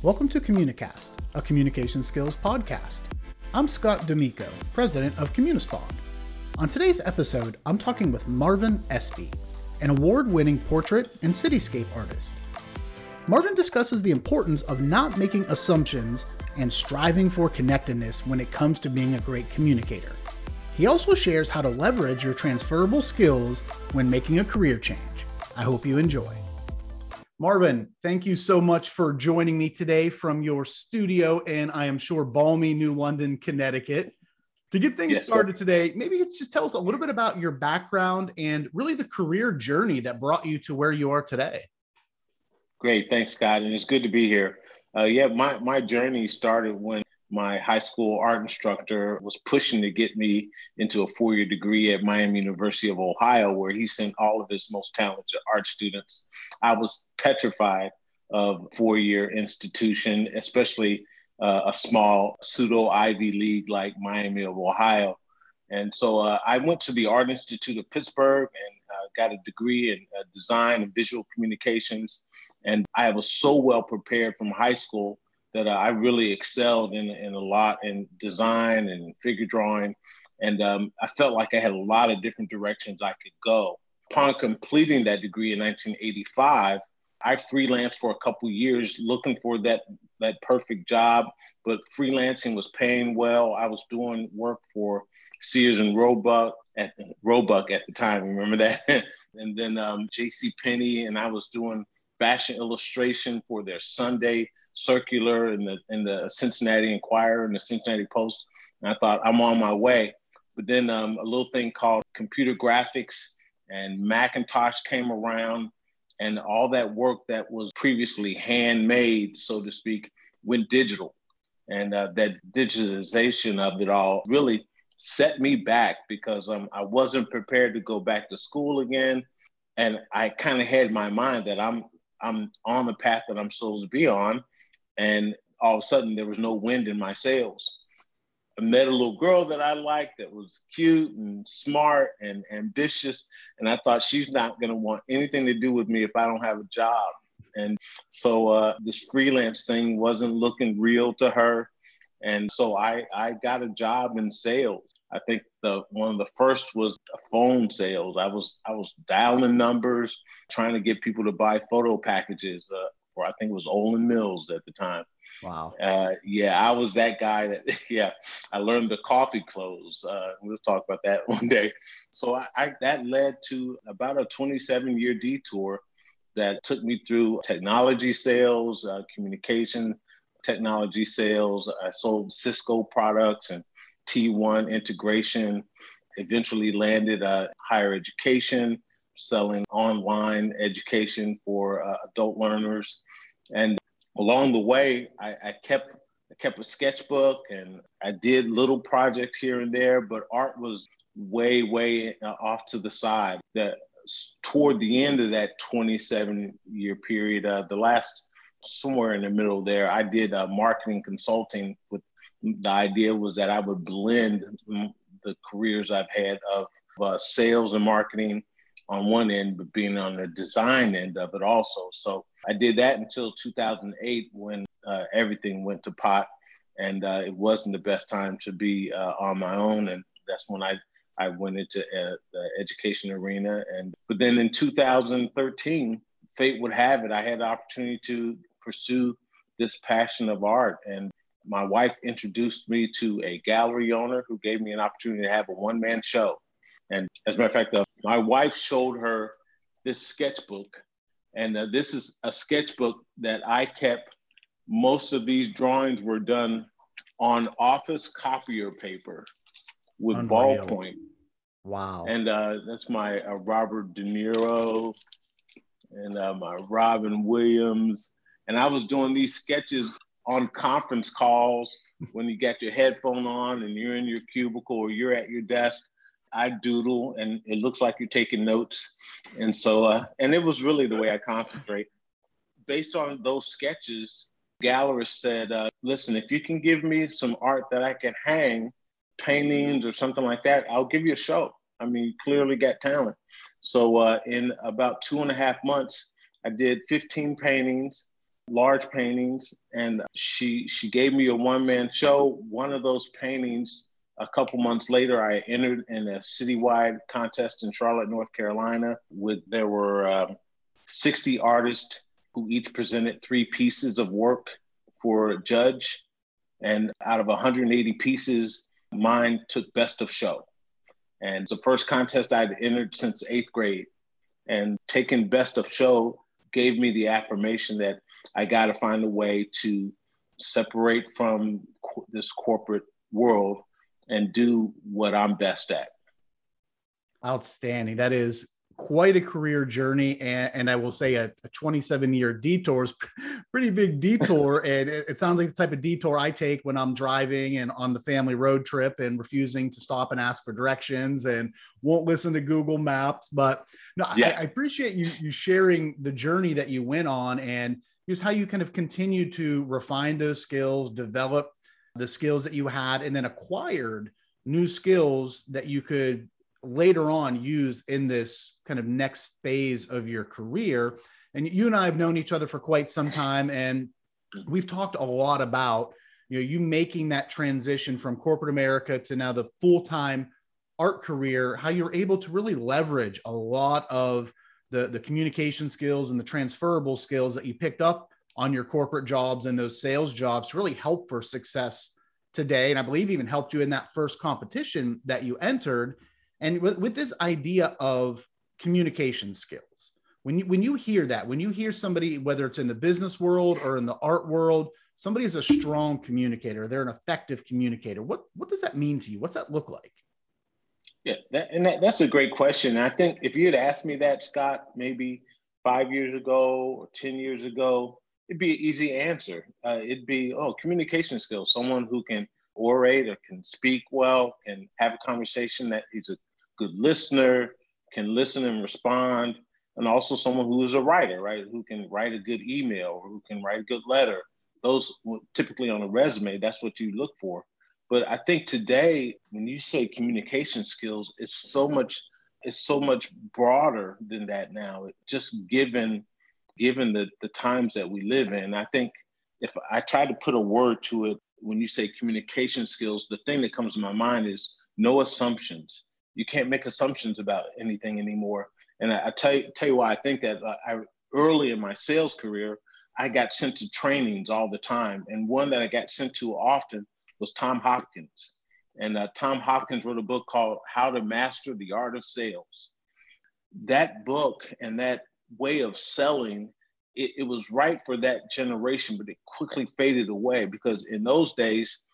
Welcome to Communicast, a communication skills podcast. I'm Scott D'Amico, president of Communispond. On today's episode, I'm talking with Marvin Espy, an award winning portrait and cityscape artist. Marvin discusses the importance of not making assumptions and striving for connectedness when it comes to being a great communicator. He also shares how to leverage your transferable skills when making a career change. I hope you enjoy. Marvin, thank you so much for joining me today from your studio in, I am sure, balmy New London, Connecticut. To get things yes, started sir. today, maybe it's just tell us a little bit about your background and really the career journey that brought you to where you are today. Great, thanks, Scott, and it's good to be here. Uh, yeah, my my journey started when my high school art instructor was pushing to get me into a four year degree at Miami University of Ohio, where he sent all of his most talented art students. I was petrified of four year institution, especially uh, a small pseudo Ivy League like Miami of Ohio. And so uh, I went to the Art Institute of Pittsburgh and uh, got a degree in uh, design and visual communications. And I was so well prepared from high school that uh, I really excelled in, in a lot in design and figure drawing. And um, I felt like I had a lot of different directions I could go. Upon completing that degree in 1985, I freelanced for a couple years looking for that that perfect job, but freelancing was paying well. I was doing work for Sears and Roebuck at Roebuck at the time. Remember that? and then um, J.C. Penney, and I was doing fashion illustration for their Sunday circular in the in the Cincinnati Enquirer and the Cincinnati Post. And I thought I'm on my way. But then um, a little thing called computer graphics and Macintosh came around, and all that work that was previously handmade, so to speak, went digital. And uh, that digitization of it all really set me back because um, I wasn't prepared to go back to school again. And I kind of had my mind that I'm I'm on the path that I'm supposed to be on and all of a sudden there was no wind in my sails. I met a little girl that I liked that was cute and smart and ambitious, and I thought she's not going to want anything to do with me if I don't have a job. And so uh, this freelance thing wasn't looking real to her, and so I I got a job in sales. I think the one of the first was phone sales. I was I was dialing numbers, trying to get people to buy photo packages. Uh, for I think it was Olan Mills at the time. Wow. Uh, yeah, I was that guy that, yeah, I learned the coffee close. Uh, we'll talk about that one day. So I, I, that led to about a 27 year detour that took me through technology sales, uh, communication technology sales. I sold Cisco products and T1 integration, eventually landed uh, higher education, selling online education for uh, adult learners. And along the way, I, I kept I kept a sketchbook and I did little projects here and there, but art was way, way uh, off to the side. That toward the end of that 27 year period, uh, the last somewhere in the middle there, I did uh, marketing consulting with the idea was that I would blend the careers I've had of uh, sales and marketing on one end, but being on the design end of it also. So I did that until 2008 when uh, everything went to pot, and uh, it wasn't the best time to be uh, on my own. And that's when I I went into uh, the education arena. And but then in 2013, fate would have it, I had the opportunity to pursue this passion of art and. My wife introduced me to a gallery owner who gave me an opportunity to have a one man show. And as a matter of fact, the my wife showed her this sketchbook, and uh, this is a sketchbook that I kept. Most of these drawings were done on office copier paper with ballpoint. Wow. And uh, that's my uh, Robert De Niro and uh, my Robin Williams. And I was doing these sketches on conference calls when you got your headphone on and you're in your cubicle or you're at your desk I doodle and it looks like you're taking notes. And so, uh, and it was really the way I concentrate. Based on those sketches, gallerist said, uh, listen, if you can give me some art that I can hang, paintings or something like that, I'll give you a show. I mean, you clearly got talent. So uh, in about two and a half months, I did 15 paintings large paintings, and she she gave me a one man show. One of those paintings, a couple months later, I entered in a citywide contest in Charlotte, North Carolina. With there were um, 60 artists who each presented three pieces of work for a judge, and out of 180 pieces, mine took best of show. And the first contest I'd entered since eighth grade, and taking best of show gave me the affirmation that I got to find a way to separate from co- this corporate world and do what I'm best at. Outstanding. That is quite a career journey. And, and I will say a, a 27 year detour is pretty big detour. and it, it, sounds like the type of detour I take when I'm driving and on the family road trip and refusing to stop and ask for directions and won't listen to Google Maps. But no, yeah. I, I appreciate you, you sharing the journey that you went on and just how you kind of continue to refine those skills, develop the skills that you had, and then acquired new skills that you could later on use in this kind of next phase of your career. And you and I have known each other for quite some time, and we've talked a lot about you know you making that transition from corporate America to now the full time art career. How you're able to really leverage a lot of the the communication skills and the transferable skills that you picked up on your corporate jobs and those sales jobs really help for success today. And I believe even helped you in that first competition that you entered and with, with this idea of communication skills, when you, when you hear that, when you hear somebody, whether it's in the business world or in the art world, somebody is a strong communicator, they're an effective communicator. What, what does that mean to you? What's that look like? Yeah, that, and that, that's a great question. I think if you had asked me that, Scott, maybe five years ago or 10 years ago, it'd be an easy answer. Uh, it'd be, oh, communication skills, someone who can orate or can speak well, can have a conversation that is a good listener, can listen and respond, and also someone who is a writer, right? Who can write a good email or who can write a good letter. Those typically on a resume, that's what you look for. But I think today, when you say communication skills, it's so much, it's so much broader than that now. It just given given the, the times that we live in. I think if I try to put a word to it, when you say communication skills, the thing that comes to my mind is no assumptions you can't make assumptions about anything anymore. And I, I tell you tell you why I think that. Uh, I early in my sales career, I got sent to trainings all the time, and one that I got sent to often was Tom Hopkins. And uh, Tom Hopkins wrote a book called How to Master the Art of Sales. That book and that way of selling, it, it was right for that generation, but it quickly faded away because in those days,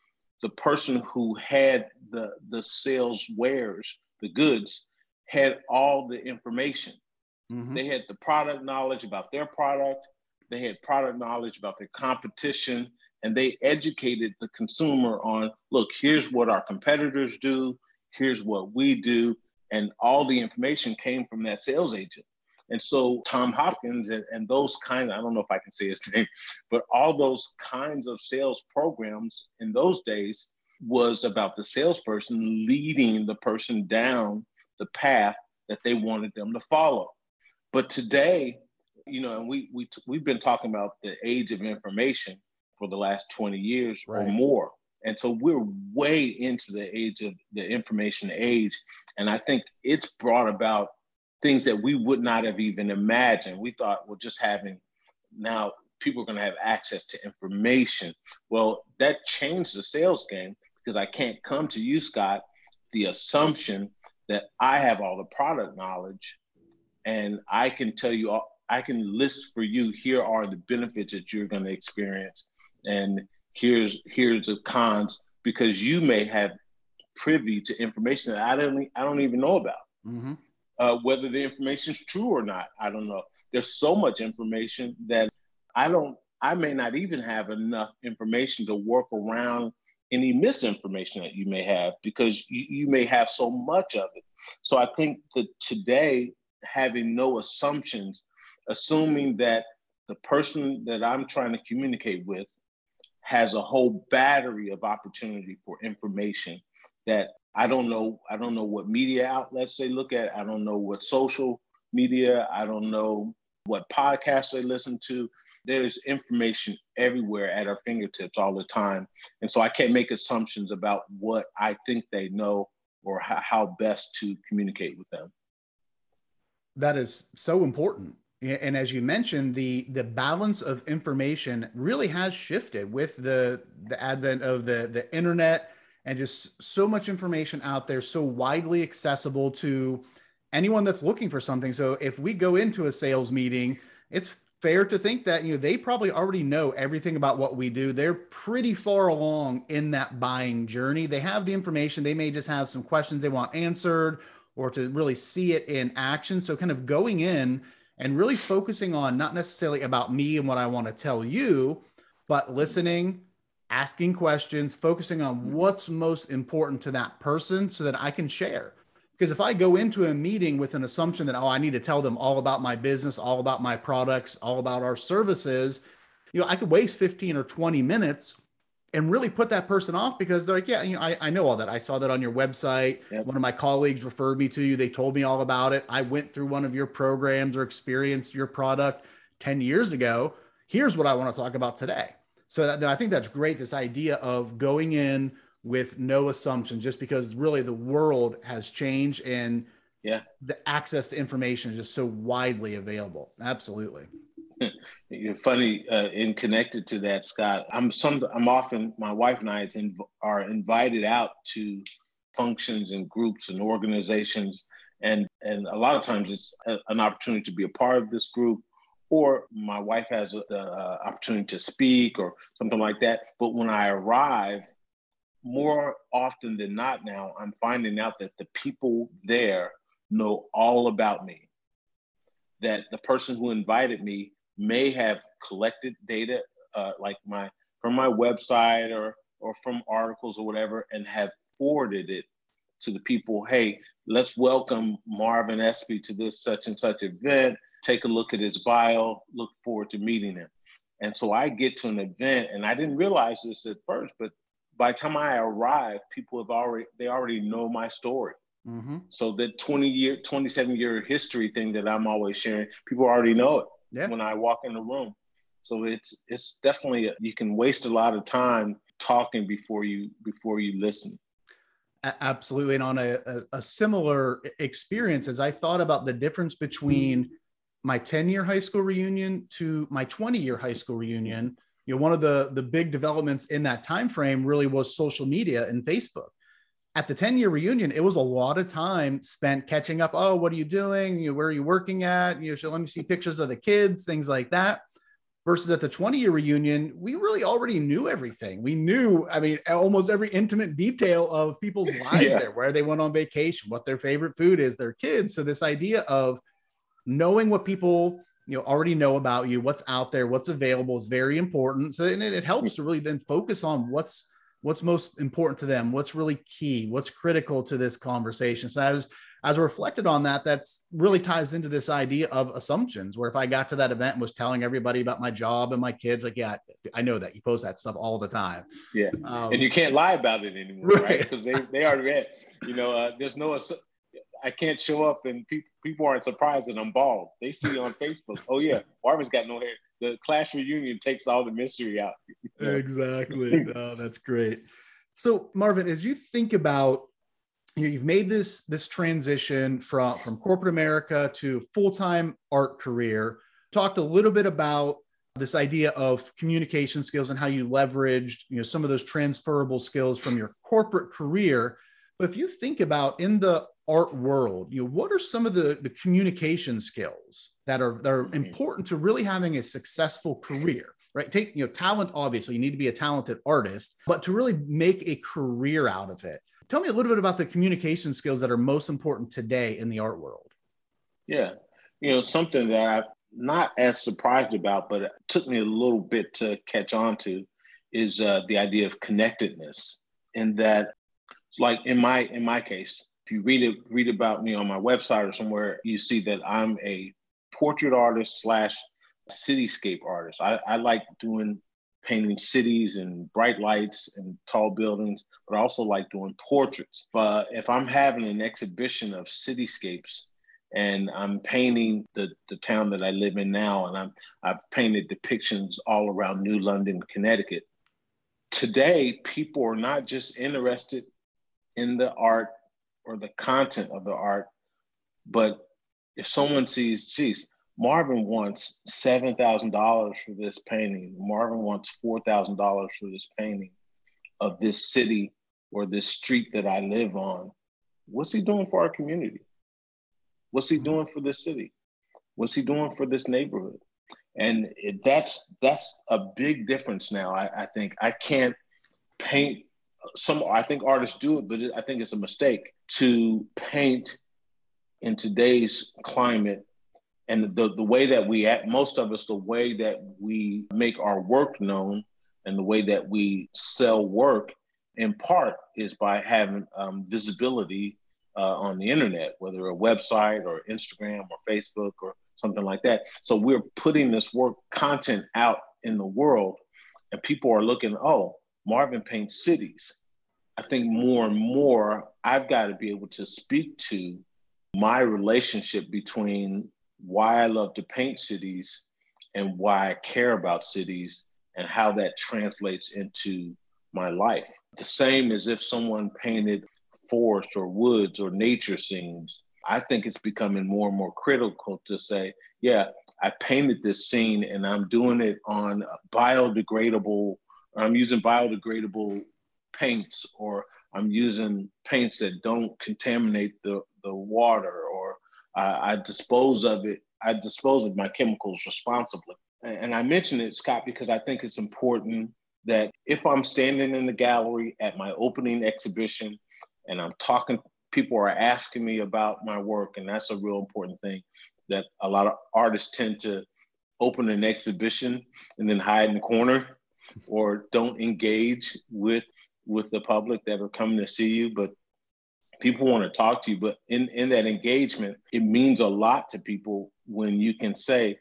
the person who had the the sales wares the goods, had all the information. Mm-hmm. They had the product knowledge about their product, they had product knowledge about their competition, and they educated the consumer on look, here's what our competitors do, here's what we do. And all the information came from that sales agent. And so Tom Hopkins and, and those kind of, I don't know if I can say his name, but all those kinds of sales programs in those days was about the salesperson leading the person down the path that they wanted them to follow. But today, you know, and we we we've been talking about the age of information for the last 20 years right. or more. And so we're way into the age of the information age. And I think it's brought about things that we would not have even imagined. We thought, well, just having now people are going to have access to information. Well, that changed the sales game because I can't come to you, Scott, the assumption that I have all the product knowledge and I can tell you, all, I can list for you, here are the benefits that you're going to experience. And here's here's the cons because you may have privy to information that I don't I don't even know about. Mm-hmm. Uh, whether the information is true or not, I don't know. There's so much information that I don't. I may not even have enough information to work around any misinformation that you may have because you, you may have so much of it. So I think that today, having no assumptions, assuming that the person that I'm trying to communicate with has a whole battery of opportunity for information that I don't know. I don't know what media outlets they look at. I don't know what social media. I don't know what podcasts they listen to. there's information everywhere at our fingertips all the time. And so I can't make assumptions about what I think they know or how best to communicate with them. That is so important. And as you mentioned, the the balance of information really has shifted with the the advent of the the internet and just so much information out there, so widely accessible to anyone that's looking for something. So if we go into a sales meeting, it's fair to think that you know they probably already know everything about what we do. They're pretty far along in that buying journey. They have the information. They may just have some questions they want answered or to really see it in action. So kind of going in and really focusing on not necessarily about me and what i want to tell you but listening asking questions focusing on mm-hmm. what's most important to that person so that i can share because if I go into a meeting with an assumption that, oh, I need to tell them all about my business, all about my products, all about our services, you know, I could waste 15 or 20 minutes and really put that person off because they're like, yeah, you know, I, I know all that. I saw that on your website. Yep. One of my colleagues referred me to you. They told me all about it. I went through one of your programs or experienced your product 10 years ago. Here's what I want to talk about today. So that, I think that's great. This idea of going in with no assumption just because really the world has changed and yeah. the access to information is just so widely available. Absolutely. You're funny uh, in connected to that scott. I'm some i'm often my wife and i are invited out to functions and groups and organizations and and a lot of times it's a, an opportunity to be a part of this group or my wife has the uh, opportunity to speak or something like that but when i arrive more often than not now, I'm finding out that the people there know all about me. That the person who invited me may have collected data, uh, like my from my website or or from articles or whatever, and have forwarded it to the people. Hey, let's welcome Marvin Espy to this such and such event. Take a look at his bio. Look forward to meeting him. And so I get to an event, and I didn't realize this at first, but by the time I arrive, people have already they already know my story. Mm-hmm. So the 20 year, 27 year history thing that I'm always sharing, people already know it yeah. when I walk in the room. So it's it's definitely a, you can waste a lot of time talking before you before you listen. Absolutely, and on a, a, a similar experience, as I thought about the difference between my 10 year high school reunion to my 20 year high school reunion you know one of the the big developments in that time frame really was social media and facebook. At the 10 year reunion it was a lot of time spent catching up. Oh what are you doing? You know, where are you working at? You know so let me see pictures of the kids things like that. Versus at the 20 year reunion we really already knew everything. We knew i mean almost every intimate detail of people's lives yeah. there where they went on vacation what their favorite food is their kids. So this idea of knowing what people you know already know about you what's out there what's available is very important. So and it, it helps to really then focus on what's what's most important to them what's really key what's critical to this conversation. So as as reflected on that that's really ties into this idea of assumptions where if i got to that event and was telling everybody about my job and my kids like yeah i know that you post that stuff all the time. Yeah. Um, and you can't lie about it anymore right? Because right? they, they already read you know uh, there's no I can't show up and people people aren't surprised that I'm bald. They see on Facebook, oh yeah, Marvin's got no hair. The class reunion takes all the mystery out. exactly. oh, that's great. So Marvin, as you think about you know, you've made this this transition from from corporate America to full time art career. Talked a little bit about this idea of communication skills and how you leveraged you know some of those transferable skills from your corporate career. But if you think about in the art world, you know, what are some of the, the communication skills that are that are mm-hmm. important to really having a successful career? Right. Take, you know, talent, obviously, you need to be a talented artist, but to really make a career out of it. Tell me a little bit about the communication skills that are most important today in the art world. Yeah. You know, something that I'm not as surprised about, but it took me a little bit to catch on to is uh, the idea of connectedness. And that, like in my in my case, if you read it, read about me on my website or somewhere, you see that I'm a portrait artist slash cityscape artist. I, I like doing painting cities and bright lights and tall buildings, but I also like doing portraits. But if I'm having an exhibition of cityscapes and I'm painting the, the town that I live in now, and I'm I've painted depictions all around New London, Connecticut. Today, people are not just interested in the art or the content of the art, but if someone sees, geez, Marvin wants seven thousand dollars for this painting. Marvin wants four thousand dollars for this painting of this city or this street that I live on. What's he doing for our community? What's he doing for this city? What's he doing for this neighborhood? And it, that's that's a big difference now. I, I think I can't paint some. I think artists do it, but I think it's a mistake to paint in today's climate and the, the way that we act, most of us, the way that we make our work known and the way that we sell work in part is by having um, visibility uh, on the internet, whether a website or Instagram or Facebook or something like that. So we're putting this work content out in the world, and people are looking, oh, Marvin paints cities. I think more and more, I've got to be able to speak to my relationship between why I love to paint cities and why I care about cities and how that translates into my life. The same as if someone painted forest or woods or nature scenes. I think it's becoming more and more critical to say, yeah, I painted this scene and I'm doing it on biodegradable, I'm using biodegradable paints or I'm using paints that don't contaminate the, the water or I, I dispose of it, I dispose of my chemicals responsibly. And I mention it, Scott, because I think it's important that if I'm standing in the gallery at my opening exhibition and I'm talking, people are asking me about my work, and that's a real important thing that a lot of artists tend to open an exhibition and then hide in the corner or don't engage with with the public that are coming to see you but people want to talk to you but in in that engagement it means a lot to people when you can say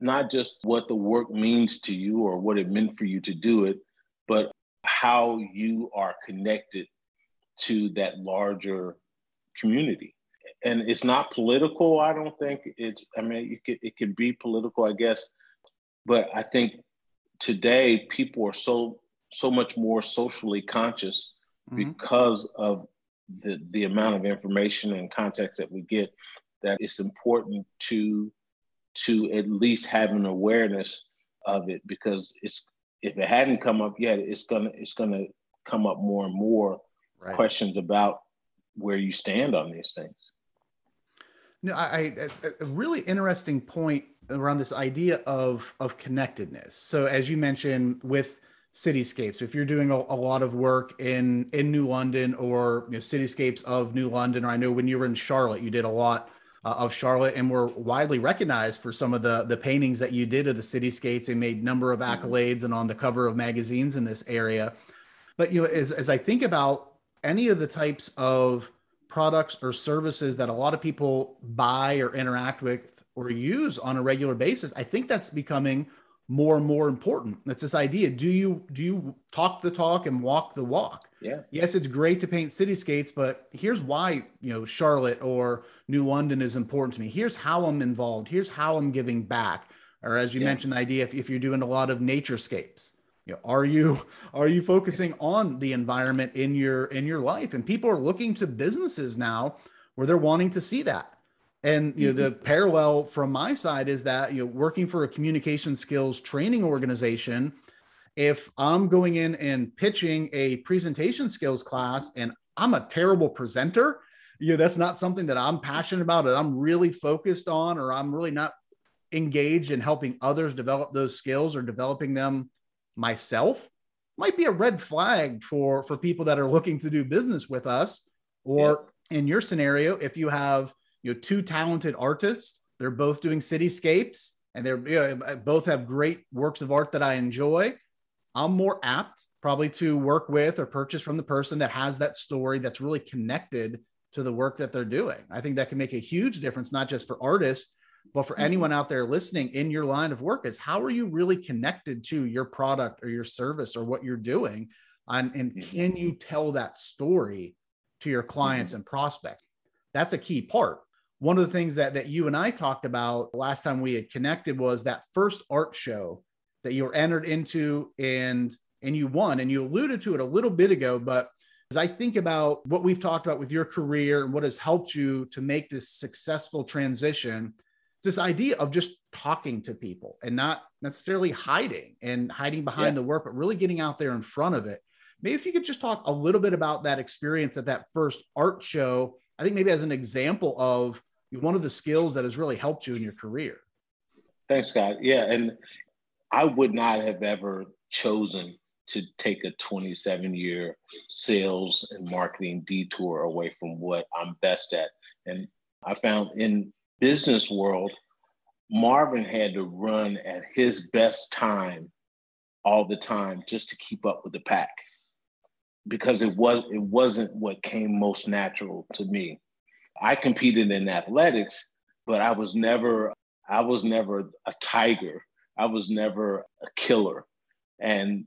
not just what the work means to you or what it meant for you to do it but how you are connected to that larger community. And it's not political, I don't think. It's, I mean, it could, it could be political, I guess. But I think today people are so so much more socially conscious mm-hmm. because of the, the amount of information and context that we get that it's important to to at least have an awareness of it because it's if it hadn't come up yet it's gonna it's gonna come up more and more right. questions about where you stand on these things. No, I, I it's a really interesting point around this idea of of connectedness. So as you mentioned with cityscapes, if you're doing a, a lot of work in in New London or you know, cityscapes of New London, or I know when you were in Charlotte, you did a lot uh, of Charlotte and were widely recognized for some of the the paintings that you did of the cityscapes and made number of mm-hmm. accolades and on the cover of magazines in this area. But you know, as, as I think about any of the types of products or services that a lot of people buy or interact with or use on a regular basis i think that's becoming more and more important. That's this idea do you do you talk the talk and walk the walk? Yeah. Yes it's great to paint cityscapes but here's why you know charlotte or new london is important to me. Here's how i'm involved. Here's how i'm giving back. Or as you yeah. mentioned the idea if, if you're doing a lot of naturescapes you know, are you are you focusing on the environment in your in your life? And people are looking to businesses now where they're wanting to see that and you know the mm-hmm. parallel from my side is that you know working for a communication skills training organization if i'm going in and pitching a presentation skills class and i'm a terrible presenter you know that's not something that i'm passionate about that i'm really focused on or i'm really not engaged in helping others develop those skills or developing them myself might be a red flag for for people that are looking to do business with us or yeah. in your scenario if you have you know two talented artists they're both doing cityscapes and they're you know, both have great works of art that i enjoy. I'm more apt probably to work with or purchase from the person that has that story that's really connected to the work that they're doing. I think that can make a huge difference not just for artists but for mm-hmm. anyone out there listening in your line of work is how are you really connected to your product or your service or what you're doing? And, and can you tell that story to your clients mm-hmm. and prospects? That's a key part one of the things that that you and I talked about last time we had connected was that first art show that you were entered into and and you won and you alluded to it a little bit ago but as I think about what we've talked about with your career and what has helped you to make this successful transition, it's this idea of just talking to people and not necessarily hiding and hiding behind yeah. the work, but really getting out there in front of it. Maybe if you could just talk a little bit about that experience at that first art show, I think maybe as an example of one of the skills that has really helped you in your career. Thanks, Scott. Yeah. And I would not have ever chosen to take a 27 year sales and marketing detour away from what I'm best at. And I found in business world, Marvin had to run at his best time all the time just to keep up with the pack because it was it wasn't what came most natural to me. I competed in athletics, but I was never I was never a tiger. I was never a killer. And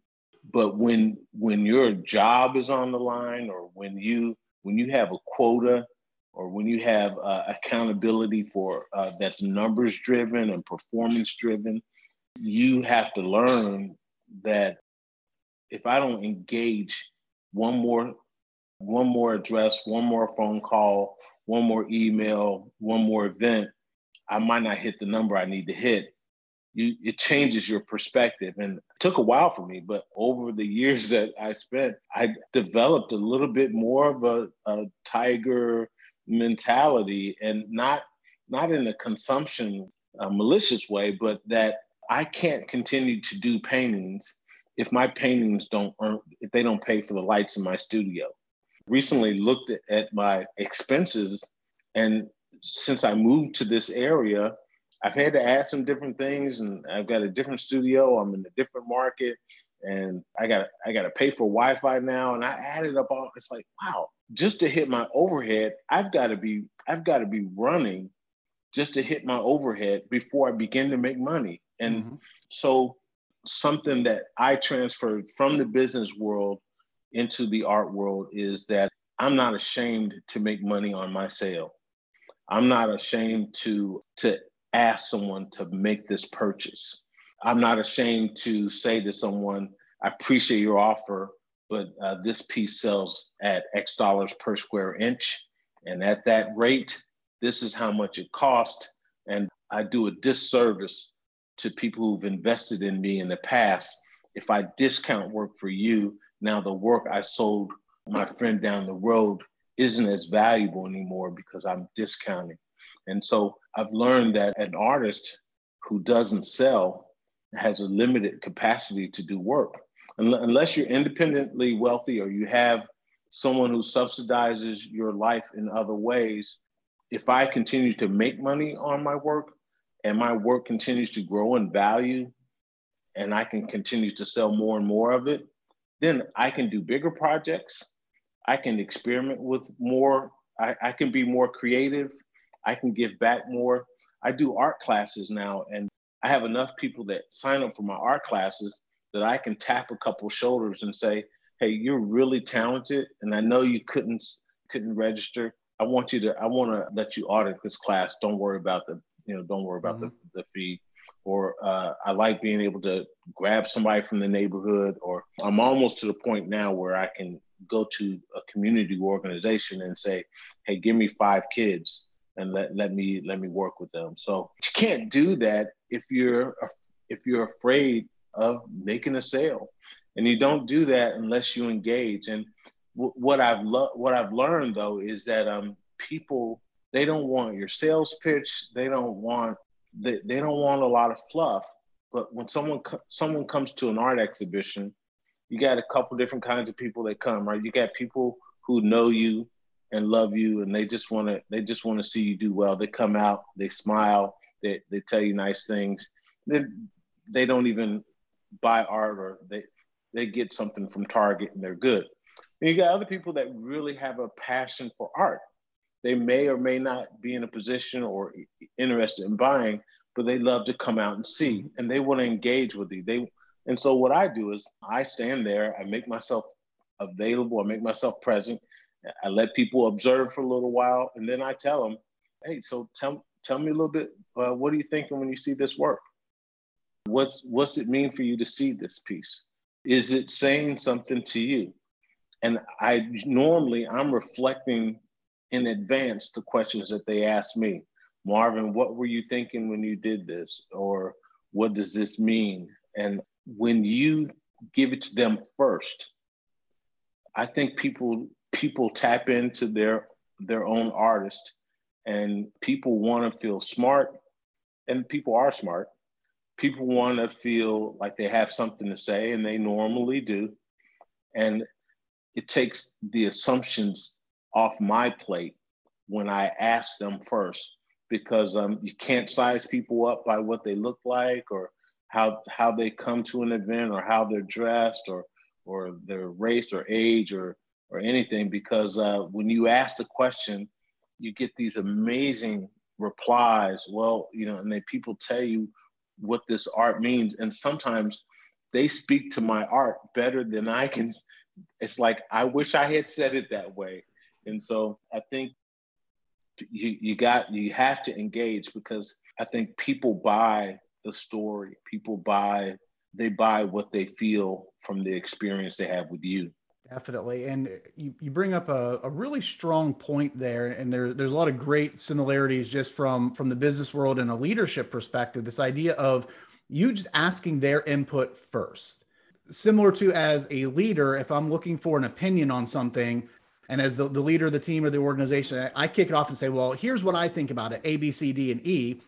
but when when your job is on the line or when you when you have a quota or when you have uh, accountability for uh, that's numbers driven and performance driven you have to learn that if i don't engage one more one more address one more phone call one more email one more event i might not hit the number i need to hit. You it changes your perspective. And it took a while for me but over the years that i spent i developed a little bit more of a, a tiger mentality and not not in a consumption a malicious way but that i can't continue to do paintings if my paintings don't earn if they don't pay for the lights in my studio recently looked at, my expenses and since i moved to this area I've had to add some different things, and I've got a different studio. I'm in a different market, and I got I got to pay for Wi-Fi now. And I added up all. It's like wow, just to hit my overhead, I've got to be I've got to be running just to hit my overhead before I begin to make money. And mm-hmm. so something that I transferred from the business world into the art world is that I'm not ashamed to make money on my sale. I'm not ashamed to to ask someone to make this purchase. I'm not ashamed to say to someone, I appreciate your offer, but uh, this piece sells at X dollars per square inch. And at that rate, this is how much it costs. And I do a disservice to people who've invested in me in the past. If I discount work for you, now the work I sold my friend down the road isn't as valuable anymore because I'm discounting. And so I've learned that an artist who doesn't sell has a limited capacity to do work. Unless you're independently wealthy or you have someone who subsidizes your life in other ways, if I continue to make money on my work and my work continues to grow in value and I can continue to sell more and more of it, then I can do bigger projects. I can experiment with more. I, I can be more creative I can give back more. I do art classes now, and I have enough people that sign up for my art classes that I can tap a couple shoulders and say, "Hey, you're really talented, and I know you couldn't couldn't register. I want you to. I want to let you audit this class. Don't worry about the you know. Don't worry about mm-hmm. the, the fee." Or uh, I like being able to grab somebody from the neighborhood. Or I'm almost to the point now where I can go to a community organization and say, "Hey, give me five kids." and let, let me let me work with them. So you can't do that if you're if you're afraid of making a sale, and you don't do that unless you engage. And w- what I've lo- what I've learned though is that um people they don't want your sales pitch, they don't want they, they don't want a lot of fluff. But when someone someone comes to an art exhibition, you got a couple different kinds of people that come, right? You got people who know you and love you and they just want to they just want to see you do well they come out they smile they, they tell you nice things then they don't even buy art or they they get something from target and they're good and you got other people that really have a passion for art they may or may not be in a position or interested in buying but they love to come out and see and they want to engage with you they and so what i do is i stand there i make myself available i make myself present I let people observe for a little while, and then I tell them, hey, so tell tell me a little bit. Uh, what are you thinking when you see this work? What's what's it mean for you to see this piece? Is it saying something to you? And I normally I'm reflecting in advance the questions that they ask me. Marvin, what were you thinking when you did this? Or what does this mean? And when you give it to them first, I think people people tap into their their own artist and people want to feel smart and people are smart people want to feel like they have something to say and they normally do and it takes the assumptions off my plate when i ask them first because um, you can't size people up by what they look like or how how they come to an event or how they're dressed or or their race or age or or anything because uh, when you ask the question, you get these amazing replies. Well, you know, and then people tell you what this art means, and sometimes they speak to my art better than I can. It's like I wish I had said it that way, and so I think you you got you have to engage because I think people buy the story. People buy they buy what they feel from the experience they have with you. Definitely. And you, you bring up a, a really strong point there. And there, there's a lot of great similarities just from, from the business world and a leadership perspective. This idea of you just asking their input first. Similar to as a leader, if I'm looking for an opinion on something, and as the, the leader of the team or the organization, I kick it off and say, well, here's what I think about it A, B, C, D, and E.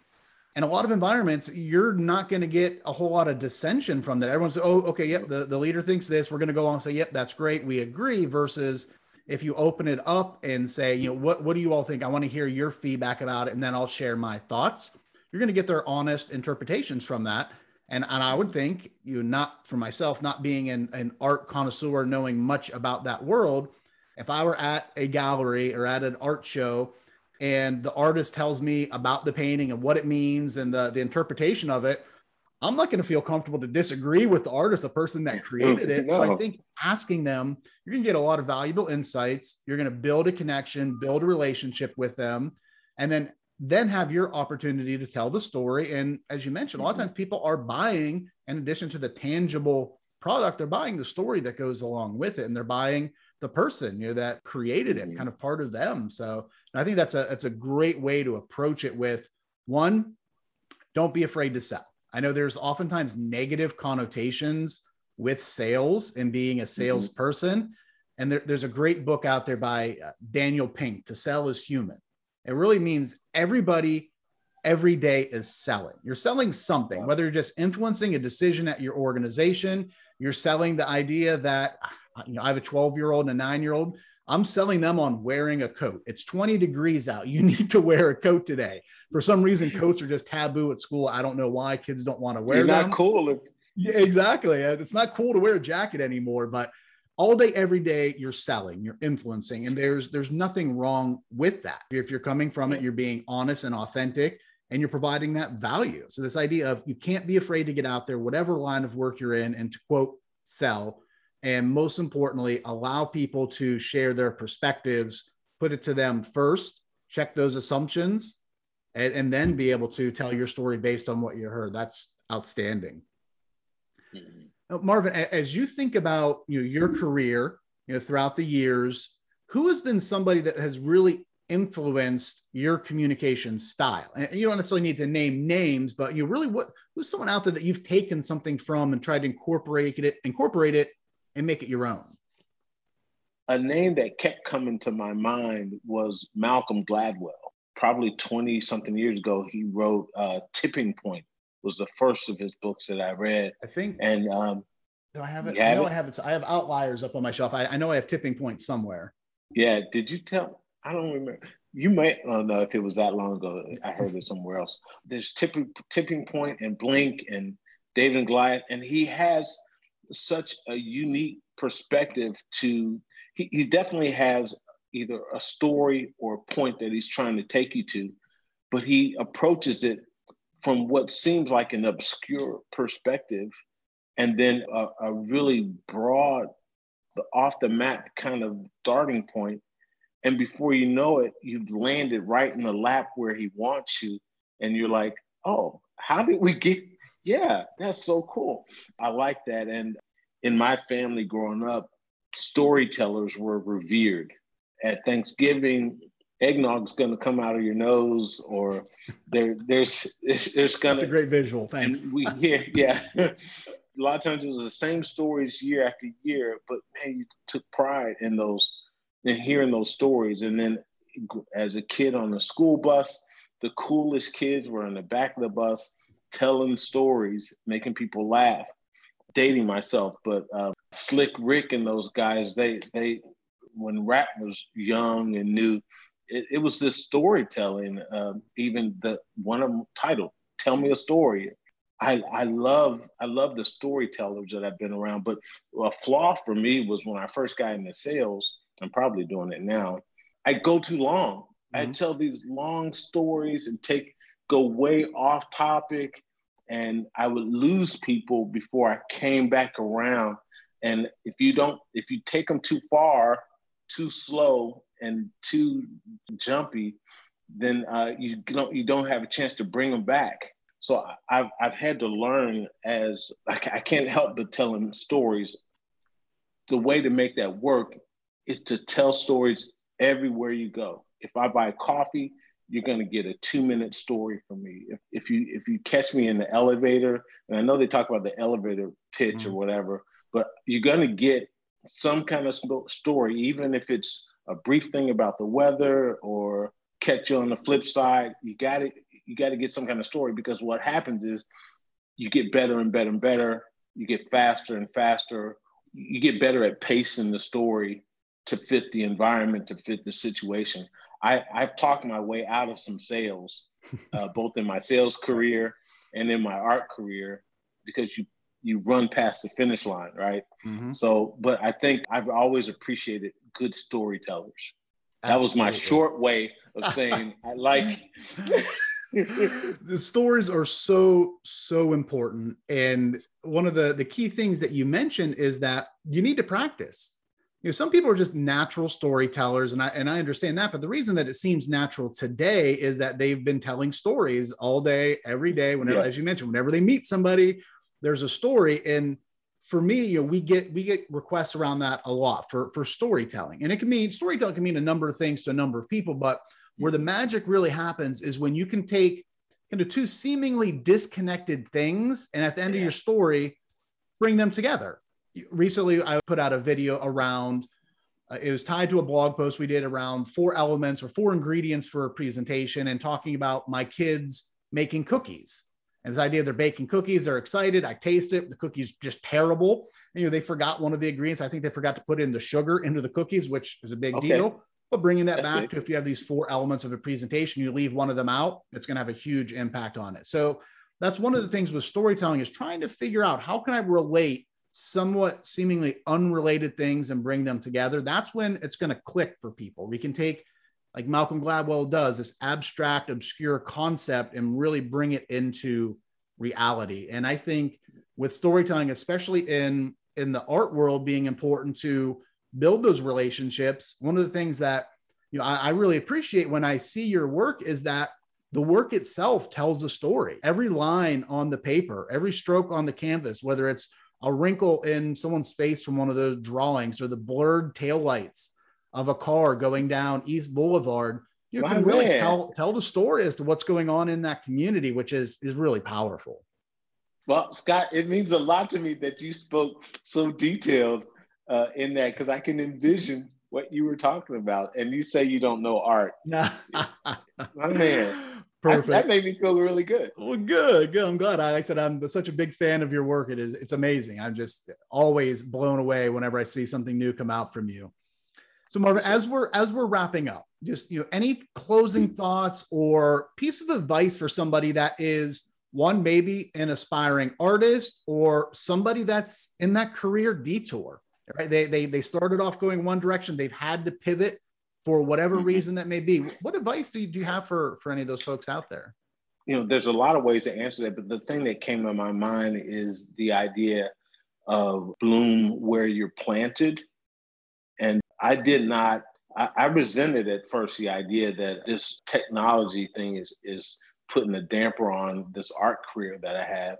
And a lot of environments you're not going to get a whole lot of dissension from that. Everyone's oh okay yep the, the leader thinks this we're going to go on and say yep that's great we agree versus if you open it up and say you know what what do you all think? I want to hear your feedback about it and then i'll share my thoughts. You're going to get their honest interpretations from that. And, and i would think you not for myself not being an, an art connoisseur knowing much about that world if i were at a gallery or at an art show and the artist tells me about the painting and what it means and the, the interpretation of it, I'm not going to feel comfortable to disagree with the artist, the person that created it. No. So I think asking them, you're going to get a lot of valuable insights. You're going to build a connection, build a relationship with them, and then then have your opportunity to tell the story. And as you mentioned, a lot of mm-hmm. times people are buying, in addition to the tangible product, they're buying the story that goes along with it, and they're buying the person you know that created it, kind of part of them. So I think that's a that's a great way to approach it with one, don't be afraid to sell. I know there's oftentimes negative connotations with sales and being a mm-hmm. salesperson. Mm-hmm. And there, there's a great book out there by uh, Daniel Pink, To Sell is Human. It really means everybody every day is selling. You're selling something, whether you're just influencing a decision at your organization, you're selling the idea that you know, I have a 12 year old and a nine year old. I'm selling them on wearing a coat. It's 20 degrees out. You need to wear a coat today. For some reason, coats are just taboo at school. I don't know why kids don't want to wear You're them. not cool. If- yeah, exactly. It's not cool to wear a jacket anymore, but all day, every day, you're selling, you're influencing, and there's there's nothing wrong with that. If you're coming from it, you're being honest and authentic, and you're providing that value. So this idea of you can't be afraid to get out there, whatever line of work you're in, and to quote sell and most importantly, allow people to share their perspectives, put it to them first, check those assumptions, and, and then be able to tell your story based on what you heard. That's outstanding. Now, Marvin, as you think about you know, your career, you know, throughout the years, who has been somebody that has really influenced your communication style? And you don't necessarily need to name names, but you really what who's someone out there that you've taken something from and tried to incorporate it, incorporate it and make it your own? A name that kept coming to my mind was Malcolm Gladwell. Probably 20 something years ago, he wrote uh, Tipping Point was the first of his books that I read. I think. And um, do I have it? I know it? I have it. I have outliers up on my shelf. I, I know I have Tipping Point somewhere. Yeah. Did you tell? I don't remember. You might I don't know if it was that long ago. I heard it somewhere else. There's tipping tipping point and Blink and David and Goliath, and he has such a unique perspective to he, he definitely has either a story or a point that he's trying to take you to but he approaches it from what seems like an obscure perspective and then a, a really broad off the map kind of starting point And before you know it, you've landed right in the lap where he wants you. And you're like, oh, how did we get? Yeah, that's so cool. I like that. And in my family growing up, storytellers were revered. At Thanksgiving, eggnog's going to come out of your nose, or there, there's, there's going to. That's a great visual. Thanks. we hear, yeah. a lot of times it was the same stories year after year, but man, you took pride in those, in hearing those stories. And then as a kid on the school bus, the coolest kids were in the back of the bus telling stories, making people laugh. Dating myself, but uh, Slick Rick and those guys, they they when rap was young and new, it, it was this storytelling. Um, even the one of them titled "Tell Me a Story." I I love I love the storytellers that I've been around. But a flaw for me was when I first got into sales. I'm probably doing it now. I go too long. Mm-hmm. I tell these long stories and take go way off topic, and I would lose people before I came back around. And if you don't, if you take them too far, too slow, and too jumpy, then uh, you don't you don't have a chance to bring them back. So I've I've had to learn as like I can't help but telling stories. The way to make that work is to tell stories everywhere you go. If I buy coffee, you're going to get a two minute story from me. If, if you if you catch me in the elevator, and I know they talk about the elevator pitch mm-hmm. or whatever, but you're going to get some kind of story, even if it's a brief thing about the weather or catch you on the flip side. You got to you got to get some kind of story because what happens is you get better and better and better. You get faster and faster. You get better at pacing the story to fit the environment, to fit the situation. I, I've talked my way out of some sales, uh, both in my sales career and in my art career, because you you run past the finish line, right? Mm-hmm. So, but I think I've always appreciated good storytellers. That was my short way of saying I like. the stories are so so important, and one of the the key things that you mentioned is that you need to practice you know some people are just natural storytellers and I and I understand that but the reason that it seems natural today is that they've been telling stories all day every day whenever yeah. as you mentioned whenever they meet somebody there's a story and for me you know we get we get requests around that a lot for for storytelling and it can mean storytelling can mean a number of things to a number of people but where the magic really happens is when you can take kind of two seemingly disconnected things and at the end yeah. of your story bring them together recently I put out a video around uh, it was tied to a blog post we did around four elements or four ingredients for a presentation and talking about my kids making cookies. And this idea they're baking cookies, they're excited. I taste it. The cookies just terrible. And, you know, they forgot one of the ingredients. I think they forgot to put in the sugar into the cookies, which is a big okay. deal. But bringing that That's back to if you have these four elements of a presentation, you leave one of them out, it's going to have a huge impact on it. So that's one of the things with storytelling is trying to figure out how can I relate somewhat seemingly unrelated things and bring them together, that's when it's going to click for people. We can take, like Malcolm Gladwell does, this abstract, obscure concept and really bring it into reality. And I think with storytelling, especially in in the art world, being important to build those relationships. One of the things that you know I, I really appreciate when I see your work is that the work itself tells a story. Every line on the paper, every stroke on the canvas, whether it's a wrinkle in someone's face from one of those drawings or the blurred taillights of a car going down East Boulevard, you can really tell, tell the story as to what's going on in that community, which is, is really powerful. Well, Scott, it means a lot to me that you spoke so detailed uh, in that because I can envision what you were talking about. And you say you don't know art. No, my man. Perfect. that made me feel really good. Well, good, good. I'm glad. I, I said I'm such a big fan of your work. It is, it's amazing. I'm just always blown away whenever I see something new come out from you. So Marvin, as we're as we're wrapping up, just you know, any closing thoughts or piece of advice for somebody that is one maybe an aspiring artist or somebody that's in that career detour. Right? They they they started off going one direction. They've had to pivot for whatever mm-hmm. reason that may be. What advice do you, do you have for, for any of those folks out there? You know, there's a lot of ways to answer that, but the thing that came to my mind is the idea of bloom where you're planted. And I did not, I, I resented at first the idea that this technology thing is is putting a damper on this art career that I had.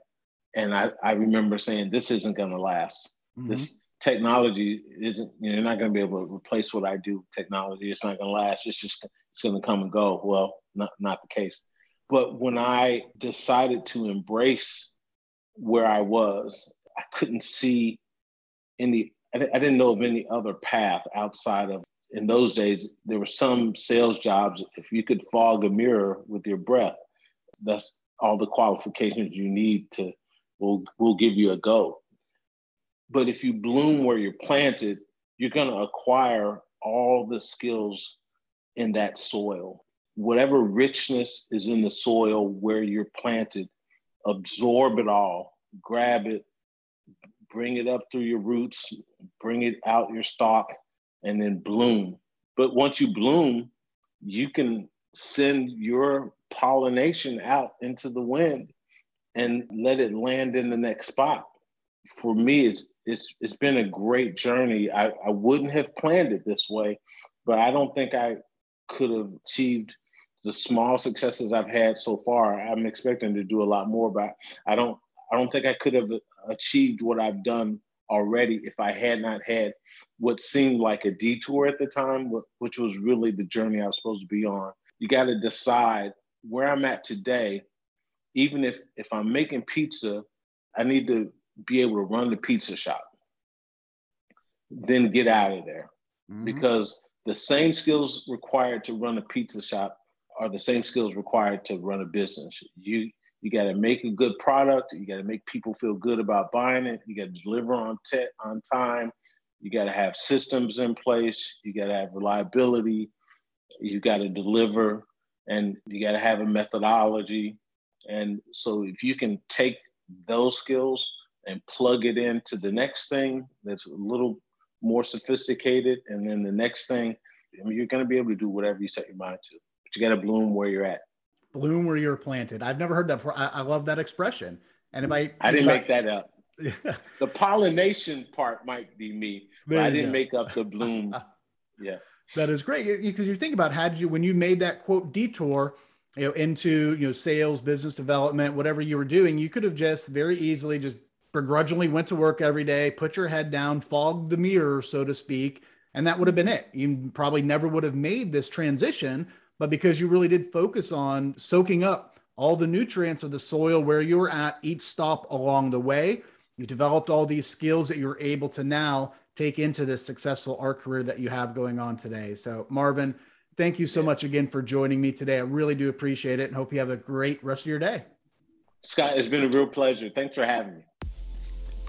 And I, I remember saying, this isn't going to last. Mm-hmm. This technology isn't, you know, you're not going to be able to replace what I do. Technology, it's not going to last. It's just, it's going to come and go. Well, not, not the case. But when I decided to embrace where I was, I couldn't see any, I, I didn't know of any other path outside of, in those days, there were some sales jobs. If you could fog a mirror with your breath, that's all the qualifications you need to We'll, we'll give you a go. But if you bloom where you're planted, you're going to acquire all the skills in that soil. Whatever richness is in the soil where you're planted, absorb it all, grab it, bring it up through your roots, bring it out your stalk, and then bloom. But once you bloom, you can send your pollination out into the wind and let it land in the next spot. For me, it's it's it's been a great journey. I, I wouldn't have planned it this way, but I don't think I could have achieved the small successes I've had so far. I'm expecting to do a lot more, but I don't I don't think I could have achieved what I've done already if I had not had what seemed like a detour at the time, which was really the journey I was supposed to be on. You got to decide where I'm at today, even if if I'm making pizza, I need to be able to run the pizza shop. Then get out of there. Mm-hmm. Because the same skills required to run a pizza shop are the same skills required to run a business. You you got to make a good product. You got to make people feel good about buying it. You got to deliver on te- on time. You got to have systems in place. You got to have reliability. You got to deliver and you got to have a methodology. And so if you can take those skills and plug it into the next thing that's a little more sophisticated, and then the next thing, I mean, you're going to be able to do whatever you set your mind to. But you got to bloom where you're at. Bloom where you're planted. I've never heard that before. I, I love that expression. And if I, I didn't make that up. the pollination part might be me, but I didn't go. make up the bloom. yeah. That is great because you think about how did you when you made that quote detour, you know, into you know sales, business development, whatever you were doing, you could have just very easily just begrudgingly went to work every day, put your head down, fogged the mirror, so to speak, and that would have been it. You probably never would have made this transition, but because you really did focus on soaking up all the nutrients of the soil where you were at each stop along the way, you developed all these skills that you're able to now take into this successful art career that you have going on today. So, Marvin, thank you so much again for joining me today. I really do appreciate it and hope you have a great rest of your day. Scott, it's been a real pleasure. Thanks for having me.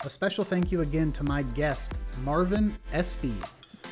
A special thank you again to my guest, Marvin Espy,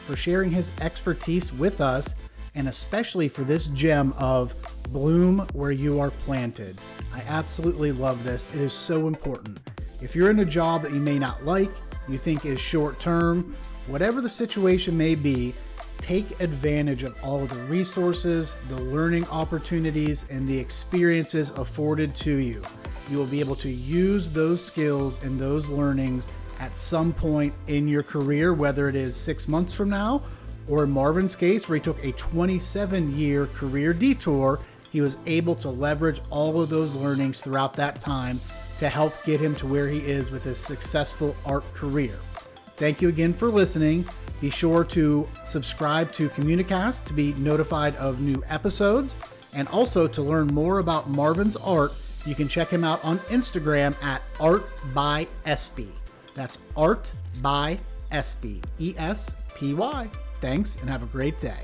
for sharing his expertise with us and especially for this gem of bloom where you are planted. I absolutely love this. It is so important. If you're in a job that you may not like, you think is short term, whatever the situation may be, take advantage of all of the resources, the learning opportunities, and the experiences afforded to you. You will be able to use those skills and those learnings at some point in your career, whether it is six months from now, or in Marvin's case, where he took a 27 year career detour, he was able to leverage all of those learnings throughout that time to help get him to where he is with his successful art career. Thank you again for listening. Be sure to subscribe to Communicast to be notified of new episodes. And also to learn more about Marvin's art, you can check him out on Instagram at Art by Espy. That's Art by Espy. E S P Y. Thanks and have a great day.